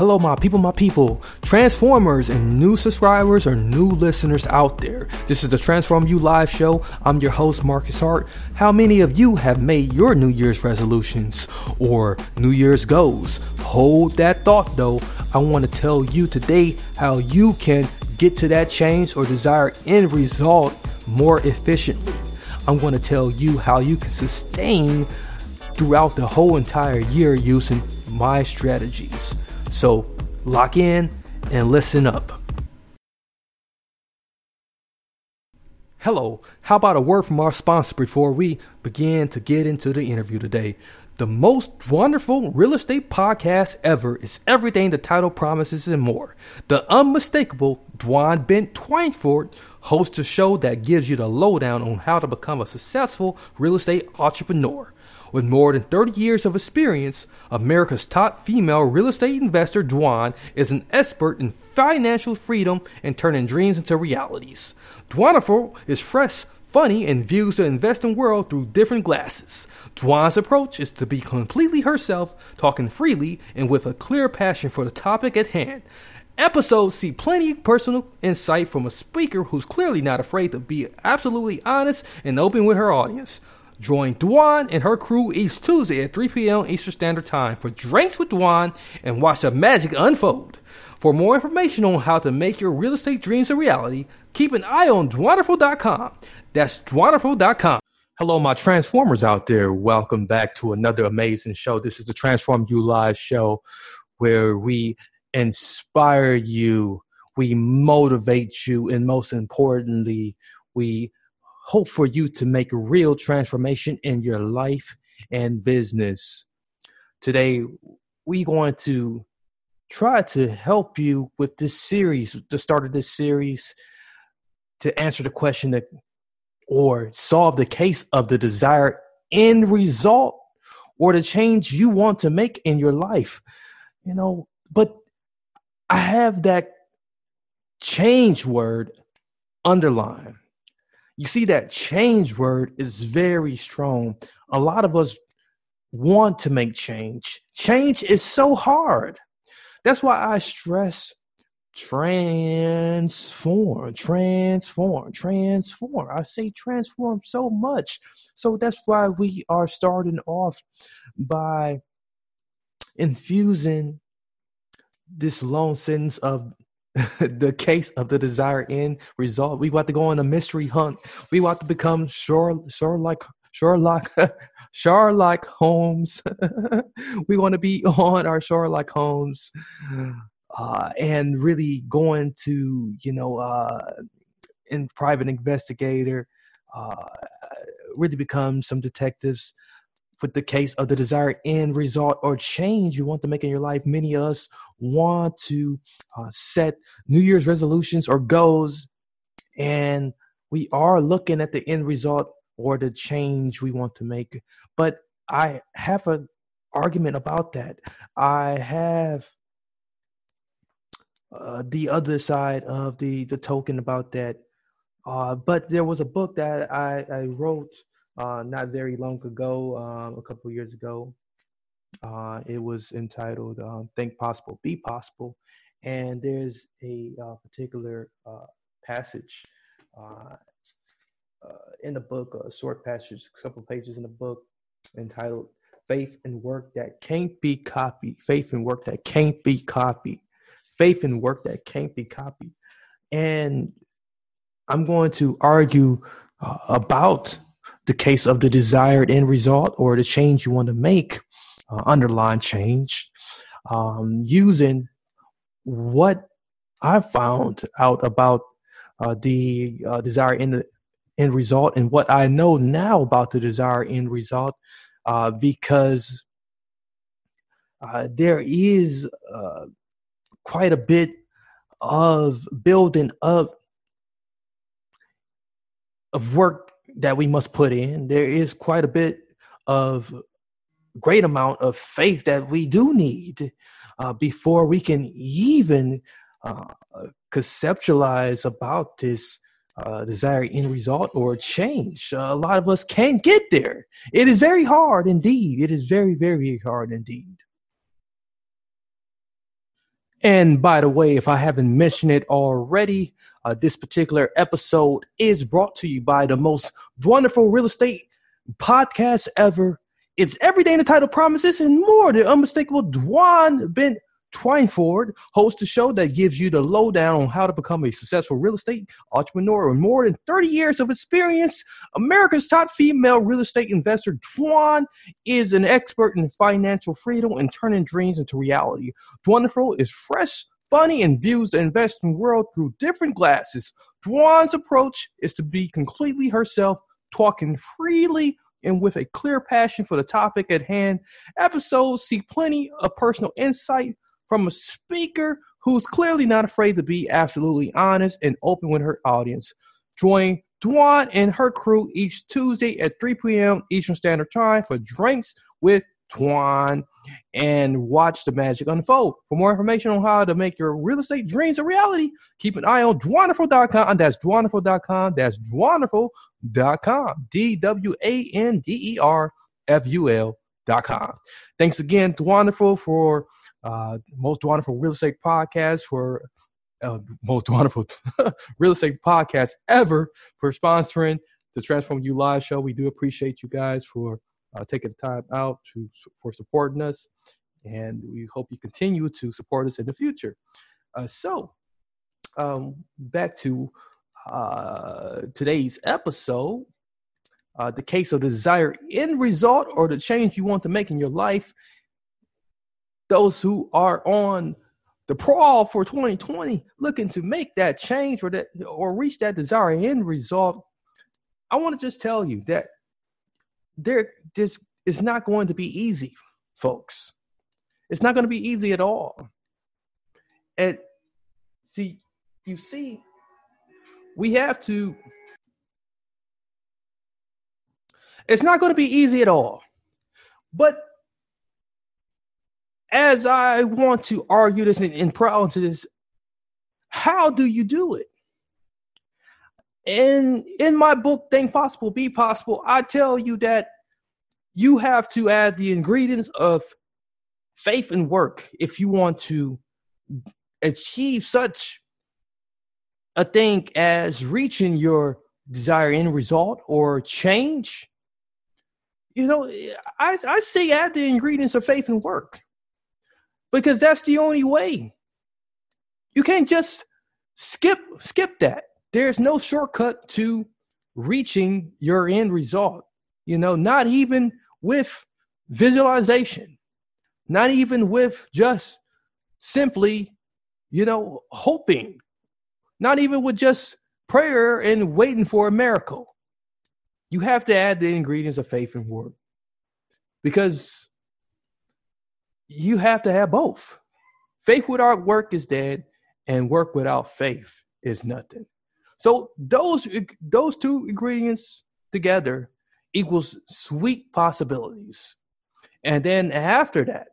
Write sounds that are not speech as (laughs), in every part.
Hello, my people, my people, Transformers, and new subscribers or new listeners out there. This is the Transform You Live show. I'm your host, Marcus Hart. How many of you have made your New Year's resolutions or New Year's goals? Hold that thought though. I want to tell you today how you can get to that change or desired end result more efficiently. I'm going to tell you how you can sustain throughout the whole entire year using my strategies. So lock in and listen up. Hello, how about a word from our sponsor before we begin to get into the interview today? The most wonderful real estate podcast ever is everything the title promises and more. The unmistakable Dwan Bent Twyford hosts a show that gives you the lowdown on how to become a successful real estate entrepreneur. With more than 30 years of experience, America's top female real estate investor, Dwan, is an expert in financial freedom and turning dreams into realities. Dwanderful is fresh, funny, and views the investing world through different glasses. Dwan's approach is to be completely herself, talking freely and with a clear passion for the topic at hand. Episodes see plenty of personal insight from a speaker who's clearly not afraid to be absolutely honest and open with her audience. Join Dwan and her crew each Tuesday at 3 p.m. Eastern Standard Time for Drinks with Dwan and watch the magic unfold. For more information on how to make your real estate dreams a reality, keep an eye on Dwanderful.com. That's Dwanderful.com. Hello, my Transformers out there. Welcome back to another amazing show. This is the Transform You Live show where we inspire you, we motivate you, and most importantly, we hope for you to make a real transformation in your life and business. Today, we're going to try to help you with this series, the start of this series, to answer the question that or solve the case of the desired end result or the change you want to make in your life. You know, but I have that change word underlined you see that change word is very strong. A lot of us want to make change. Change is so hard. That's why I stress transform, transform, transform. I say transform so much. So that's why we are starting off by infusing this long sentence of (laughs) the case of the desired end result. We want to go on a mystery hunt. We want to become sure, Sherlock, Sherlock, (laughs) Sherlock Holmes. (laughs) we want to be on our Sherlock Holmes, uh, and really going to you know, uh, in private investigator, uh, really become some detectives with the case of the desired end result or change you want to make in your life. Many of us want to uh, set New Year's resolutions or goals, and we are looking at the end result or the change we want to make. But I have an argument about that. I have uh, the other side of the the token about that. Uh, but there was a book that I, I wrote uh, not very long ago, um, a couple years ago. Uh, it was entitled um, "Think Possible, Be Possible," and there's a uh, particular uh, passage uh, uh, in the book, a short passage, a couple pages in the book, entitled "Faith and Work That Can't Be Copied." Faith and work that can't be copied. Faith and work that can't be copied. And I'm going to argue about the case of the desired end result or the change you want to make, uh, underline change, um, using what I found out about uh, the uh, desired end, end result and what I know now about the desired end result, uh, because uh, there is uh, quite a bit of building up of work that we must put in. There is quite a bit of great amount of faith that we do need uh, before we can even uh, conceptualize about this uh, desired end result or change. A lot of us can't get there. It is very hard indeed. It is very, very hard indeed. And by the way, if I haven't mentioned it already, uh, this particular episode is brought to you by the most wonderful real estate podcast ever. It's Everyday in the Title Promises and more. The unmistakable Dwan Ben Twyford hosts a show that gives you the lowdown on how to become a successful real estate entrepreneur with more than 30 years of experience. America's top female real estate investor, Dwan, is an expert in financial freedom and turning dreams into reality. Wonderful is fresh, funny, and views the investing world through different glasses. Dwan's approach is to be completely herself, talking freely and with a clear passion for the topic at hand. Episodes see plenty of personal insight from a speaker who's clearly not afraid to be absolutely honest and open with her audience. Join Dwan and her crew each Tuesday at 3 p.m. Eastern Standard Time for drinks with Dwan and watch the magic unfold. For more information on how to make your real estate dreams a reality, keep an eye on dwanderful.com. That's dwanderful.com. That's dwanderful.com. D W A N D E R F U L.com. Thanks again, Dwanderful, for uh, most wonderful real estate podcast for uh, most wonderful (laughs) real estate podcast ever for sponsoring the Transform You Live show. We do appreciate you guys for uh, taking the time out to for supporting us, and we hope you continue to support us in the future. Uh, so, um, back to uh, today's episode. Uh, the case of desire end result or the change you want to make in your life those who are on the prowl for 2020 looking to make that change or that or reach that desired end result i want to just tell you that there this is not going to be easy folks. It's not going to be easy at all. And see you see we have to it's not going to be easy at all. But as I want to argue this and, and proud to this, how do you do it? And in my book, Think Possible, Be Possible, I tell you that you have to add the ingredients of faith and work if you want to achieve such a thing as reaching your desired end result or change. You know, I, I say add the ingredients of faith and work because that's the only way. You can't just skip skip that. There's no shortcut to reaching your end result. You know, not even with visualization, not even with just simply, you know, hoping, not even with just prayer and waiting for a miracle. You have to add the ingredients of faith and work because you have to have both. Faith without work is dead, and work without faith is nothing. So those those two ingredients together equals sweet possibilities. And then after that,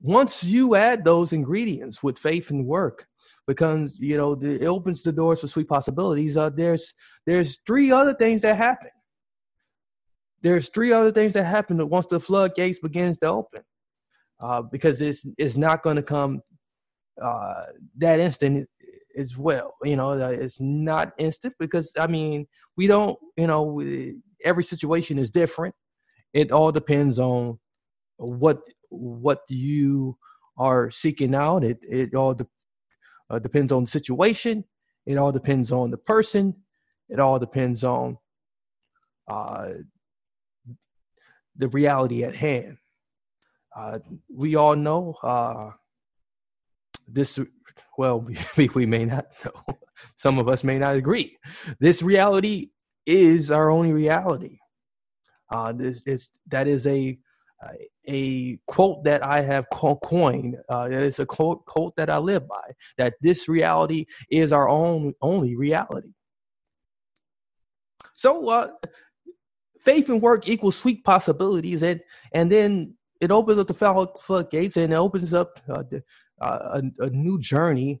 once you add those ingredients with faith and work, becomes you know it opens the doors for sweet possibilities. Uh, there's there's three other things that happen there's three other things that happen once the floodgates begins to open, uh, because it's it's not going to come uh, that instant as well. You know, it's not instant because I mean we don't. You know, every situation is different. It all depends on what what you are seeking out. It it all de- uh, depends on the situation. It all depends on the person. It all depends on uh, the reality at hand. Uh, we all know uh, this. Well, (laughs) we, may not know. Some of us may not agree. This reality is our only reality. Uh, this is that is a a quote that I have coined. Uh, that is a quote, quote that I live by. That this reality is our own only reality. So, uh, faith and work equals sweet possibilities, and and then it opens up the floodgates and it opens up uh, the, uh, a, a, new journey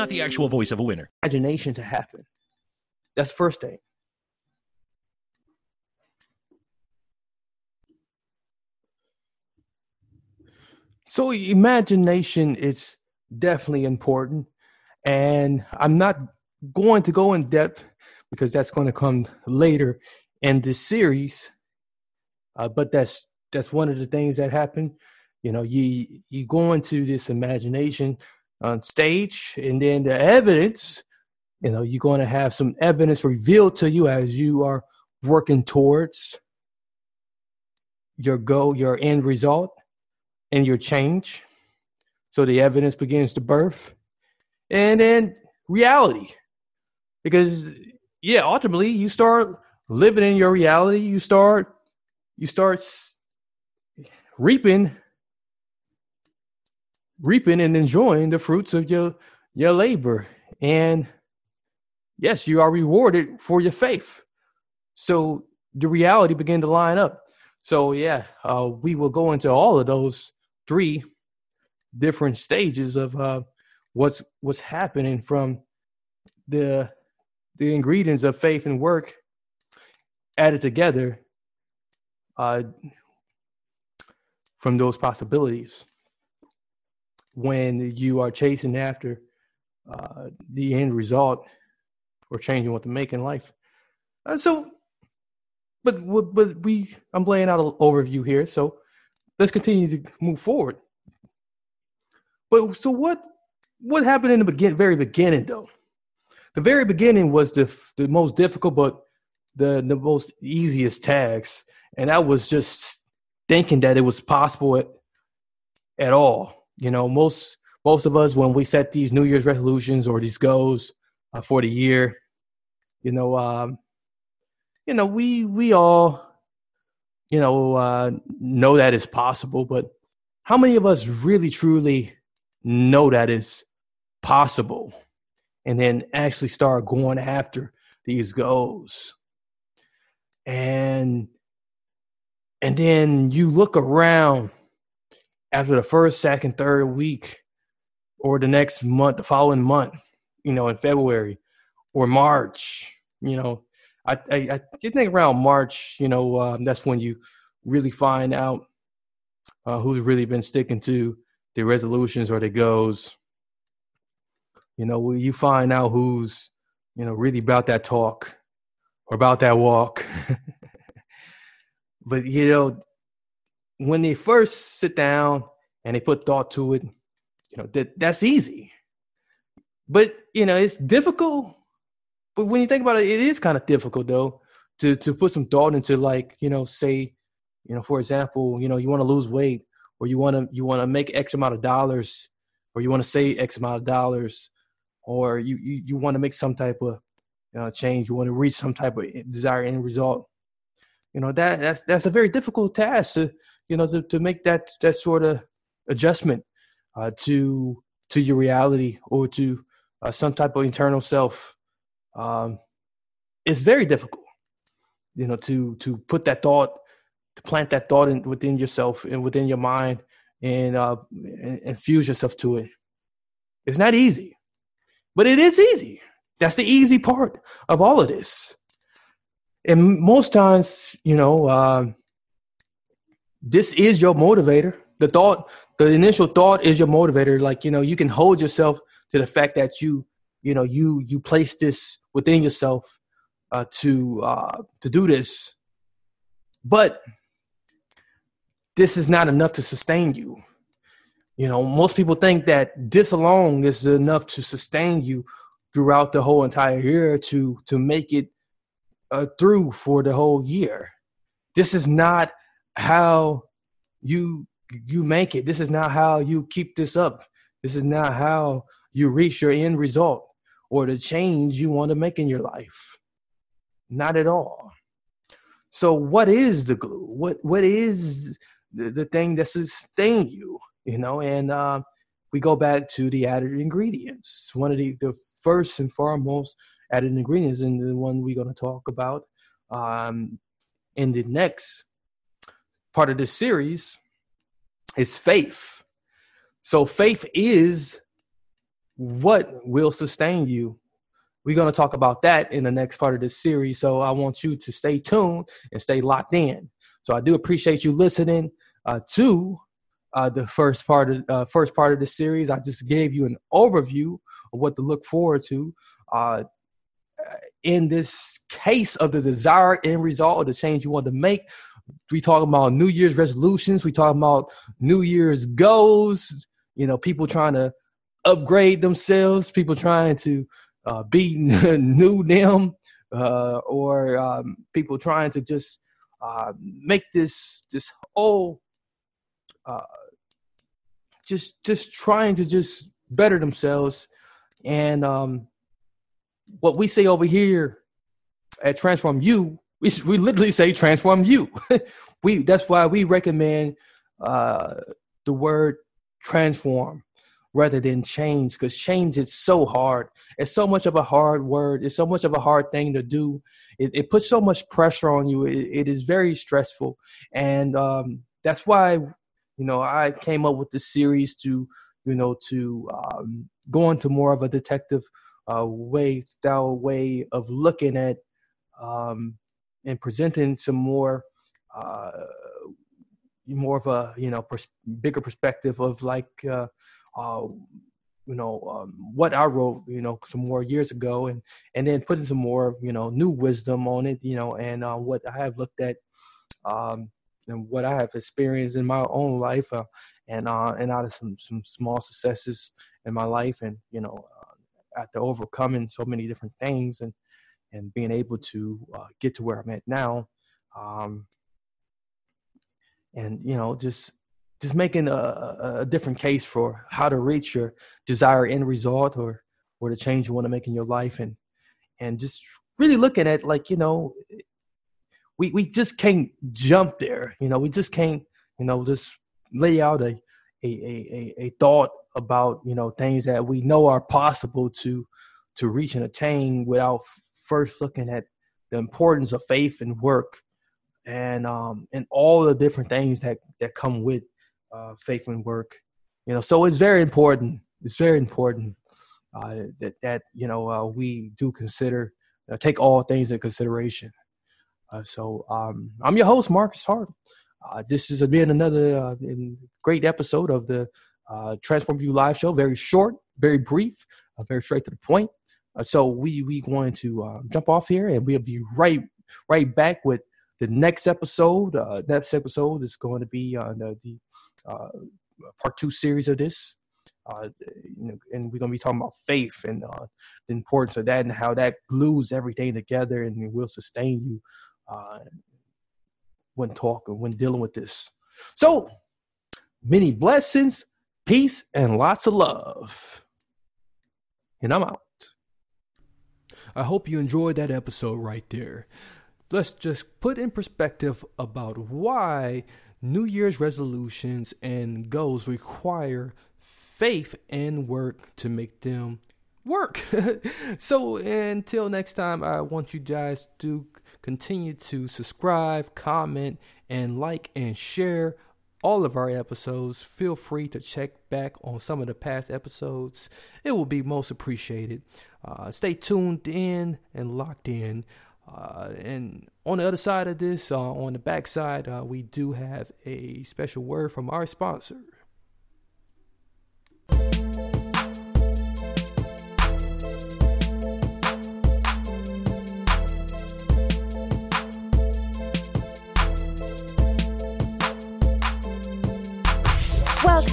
the actual voice of a winner imagination to happen. That's first thing. So imagination is definitely important. And I'm not going to go in depth because that's going to come later in this series. Uh, but that's that's one of the things that happen. You know, you you go into this imagination on stage, and then the evidence, you know, you're going to have some evidence revealed to you as you are working towards your goal, your end result, and your change. So the evidence begins to birth, and then reality, because yeah, ultimately you start living in your reality. You start, you start reaping reaping and enjoying the fruits of your your labor. And yes you are rewarded for your faith. So the reality began to line up. So yeah uh, we will go into all of those three different stages of uh, what's what's happening from the the ingredients of faith and work added together uh, from those possibilities when you are chasing after uh, the end result or changing what to make in life. Uh, so, but but we I'm laying out an overview here, so let's continue to move forward. But so what what happened in the begin very beginning though? The very beginning was the the most difficult, but the the most easiest tags, and that was just thinking that it was possible at, at all you know, most most of us when we set these New Year's resolutions or these goals uh, for the year, you know, um, you know, we we all, you know, uh, know that it's possible, but how many of us really truly know that it's possible, and then actually start going after these goals, and and then you look around after the first, second, third week, or the next month, the following month, you know, in February or March, you know, I I, I think around March, you know, uh, that's when you really find out uh, who's really been sticking to the resolutions or the goals. You know, you find out who's you know really about that talk or about that walk. (laughs) but you know, when they first sit down and they put thought to it, you know, that that's easy. But you know, it's difficult. But when you think about it, it is kind of difficult though to to put some thought into like, you know, say, you know, for example, you know, you want to lose weight or you want to you want to make X amount of dollars or you want to save X amount of dollars or you you, you want to make some type of uh, change, you want to reach some type of desired end result. You know, that that's that's a very difficult task to you know, to, to make that that sort of adjustment uh, to to your reality or to uh, some type of internal self, um, it's very difficult. You know, to to put that thought, to plant that thought in, within yourself and within your mind, and uh, infuse yourself to it. It's not easy, but it is easy. That's the easy part of all of this. And most times, you know, uh, this is your motivator. The thought, the initial thought is your motivator. Like, you know, you can hold yourself to the fact that you, you know, you you place this within yourself uh, to uh, to do this. But this is not enough to sustain you. You know, most people think that this alone is enough to sustain you throughout the whole entire year to to make it uh, through for the whole year. This is not how you you make it. This is not how you keep this up. This is not how you reach your end result or the change you want to make in your life. Not at all. So what is the glue? What what is the, the thing that sustains you? You know, and uh, we go back to the added ingredients. It's one of the, the first and foremost added ingredients, and the one we're going to talk about um, in the next part of this series is faith. So faith is what will sustain you. We're going to talk about that in the next part of this series. So I want you to stay tuned and stay locked in. So I do appreciate you listening uh, to uh, the first part of uh, first part of the series. I just gave you an overview of what to look forward to uh, in this case of the desired end result or the change you want to make. We talk about New Year's resolutions. We talk about New Year's goals. You know, people trying to upgrade themselves. People trying to uh, be (laughs) new them, uh, or um, people trying to just uh, make this this whole uh, just just trying to just better themselves and um, what we say over here at transform you we, we literally say transform you. (laughs) We that's why we recommend uh, the word transform rather than change because change is so hard. It's so much of a hard word. It's so much of a hard thing to do. It, it puts so much pressure on you. It, it is very stressful. And um, that's why you know i came up with this series to you know to um, go into more of a detective uh, way style way of looking at um, and presenting some more uh, more of a you know pers- bigger perspective of like uh, uh, you know um, what I wrote you know some more years ago and and then putting some more you know new wisdom on it you know and uh, what I have looked at um, and what I have experienced in my own life uh, and uh, and out of some some small successes in my life and you know uh, after overcoming so many different things and and being able to uh, get to where I'm at now um, and you know just just making a, a different case for how to reach your desired end result or or the change you want to make in your life and and just really looking at like you know we we just can't jump there you know we just can't you know just lay out a a a, a thought about you know things that we know are possible to to reach and attain without first looking at the importance of faith and work and um and all the different things that that come with uh, faith and work. You know, so it's very important. It's very important uh, that that you know uh, we do consider uh, take all things into consideration. Uh, so um, I'm your host, Marcus Hart. Uh, this has been another great episode of the Transform You Live Show. Very short, very brief, very straight to the point. So we we going to jump off here, and we'll be right right back with the next episode. next episode is going to be on the, the uh, part two series of this. Uh, you know, and we're gonna be talking about faith and uh, the importance of that and how that glues everything together and will sustain you uh, when talking, when dealing with this. So, many blessings, peace, and lots of love. And I'm out. I hope you enjoyed that episode right there. Let's just put in perspective about why New Year's resolutions and goals require faith and work to make them work. (laughs) so until next time, I want you guys to continue to subscribe, comment, and like and share all of our episodes. Feel free to check back on some of the past episodes. It will be most appreciated. Uh, stay tuned in and locked in. Uh, and on the other side of this, uh, on the back side, uh, we do have a special word from our sponsor.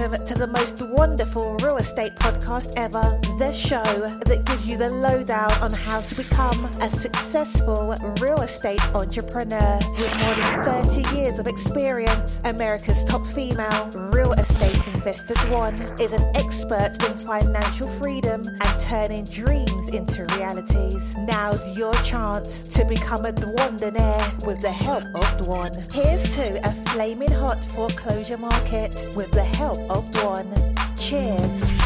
To the most wonderful real estate podcast ever. The show that gives you the lowdown on how to become a successful real estate entrepreneur. With more than 30 years of experience, America's top female real estate investor Dwan is an expert in financial freedom and turning dreams into realities. Now's your chance to become a Dwandonaire with the help of Dwan. Here's to a flaming hot foreclosure market with the help of Dwan. Cheers.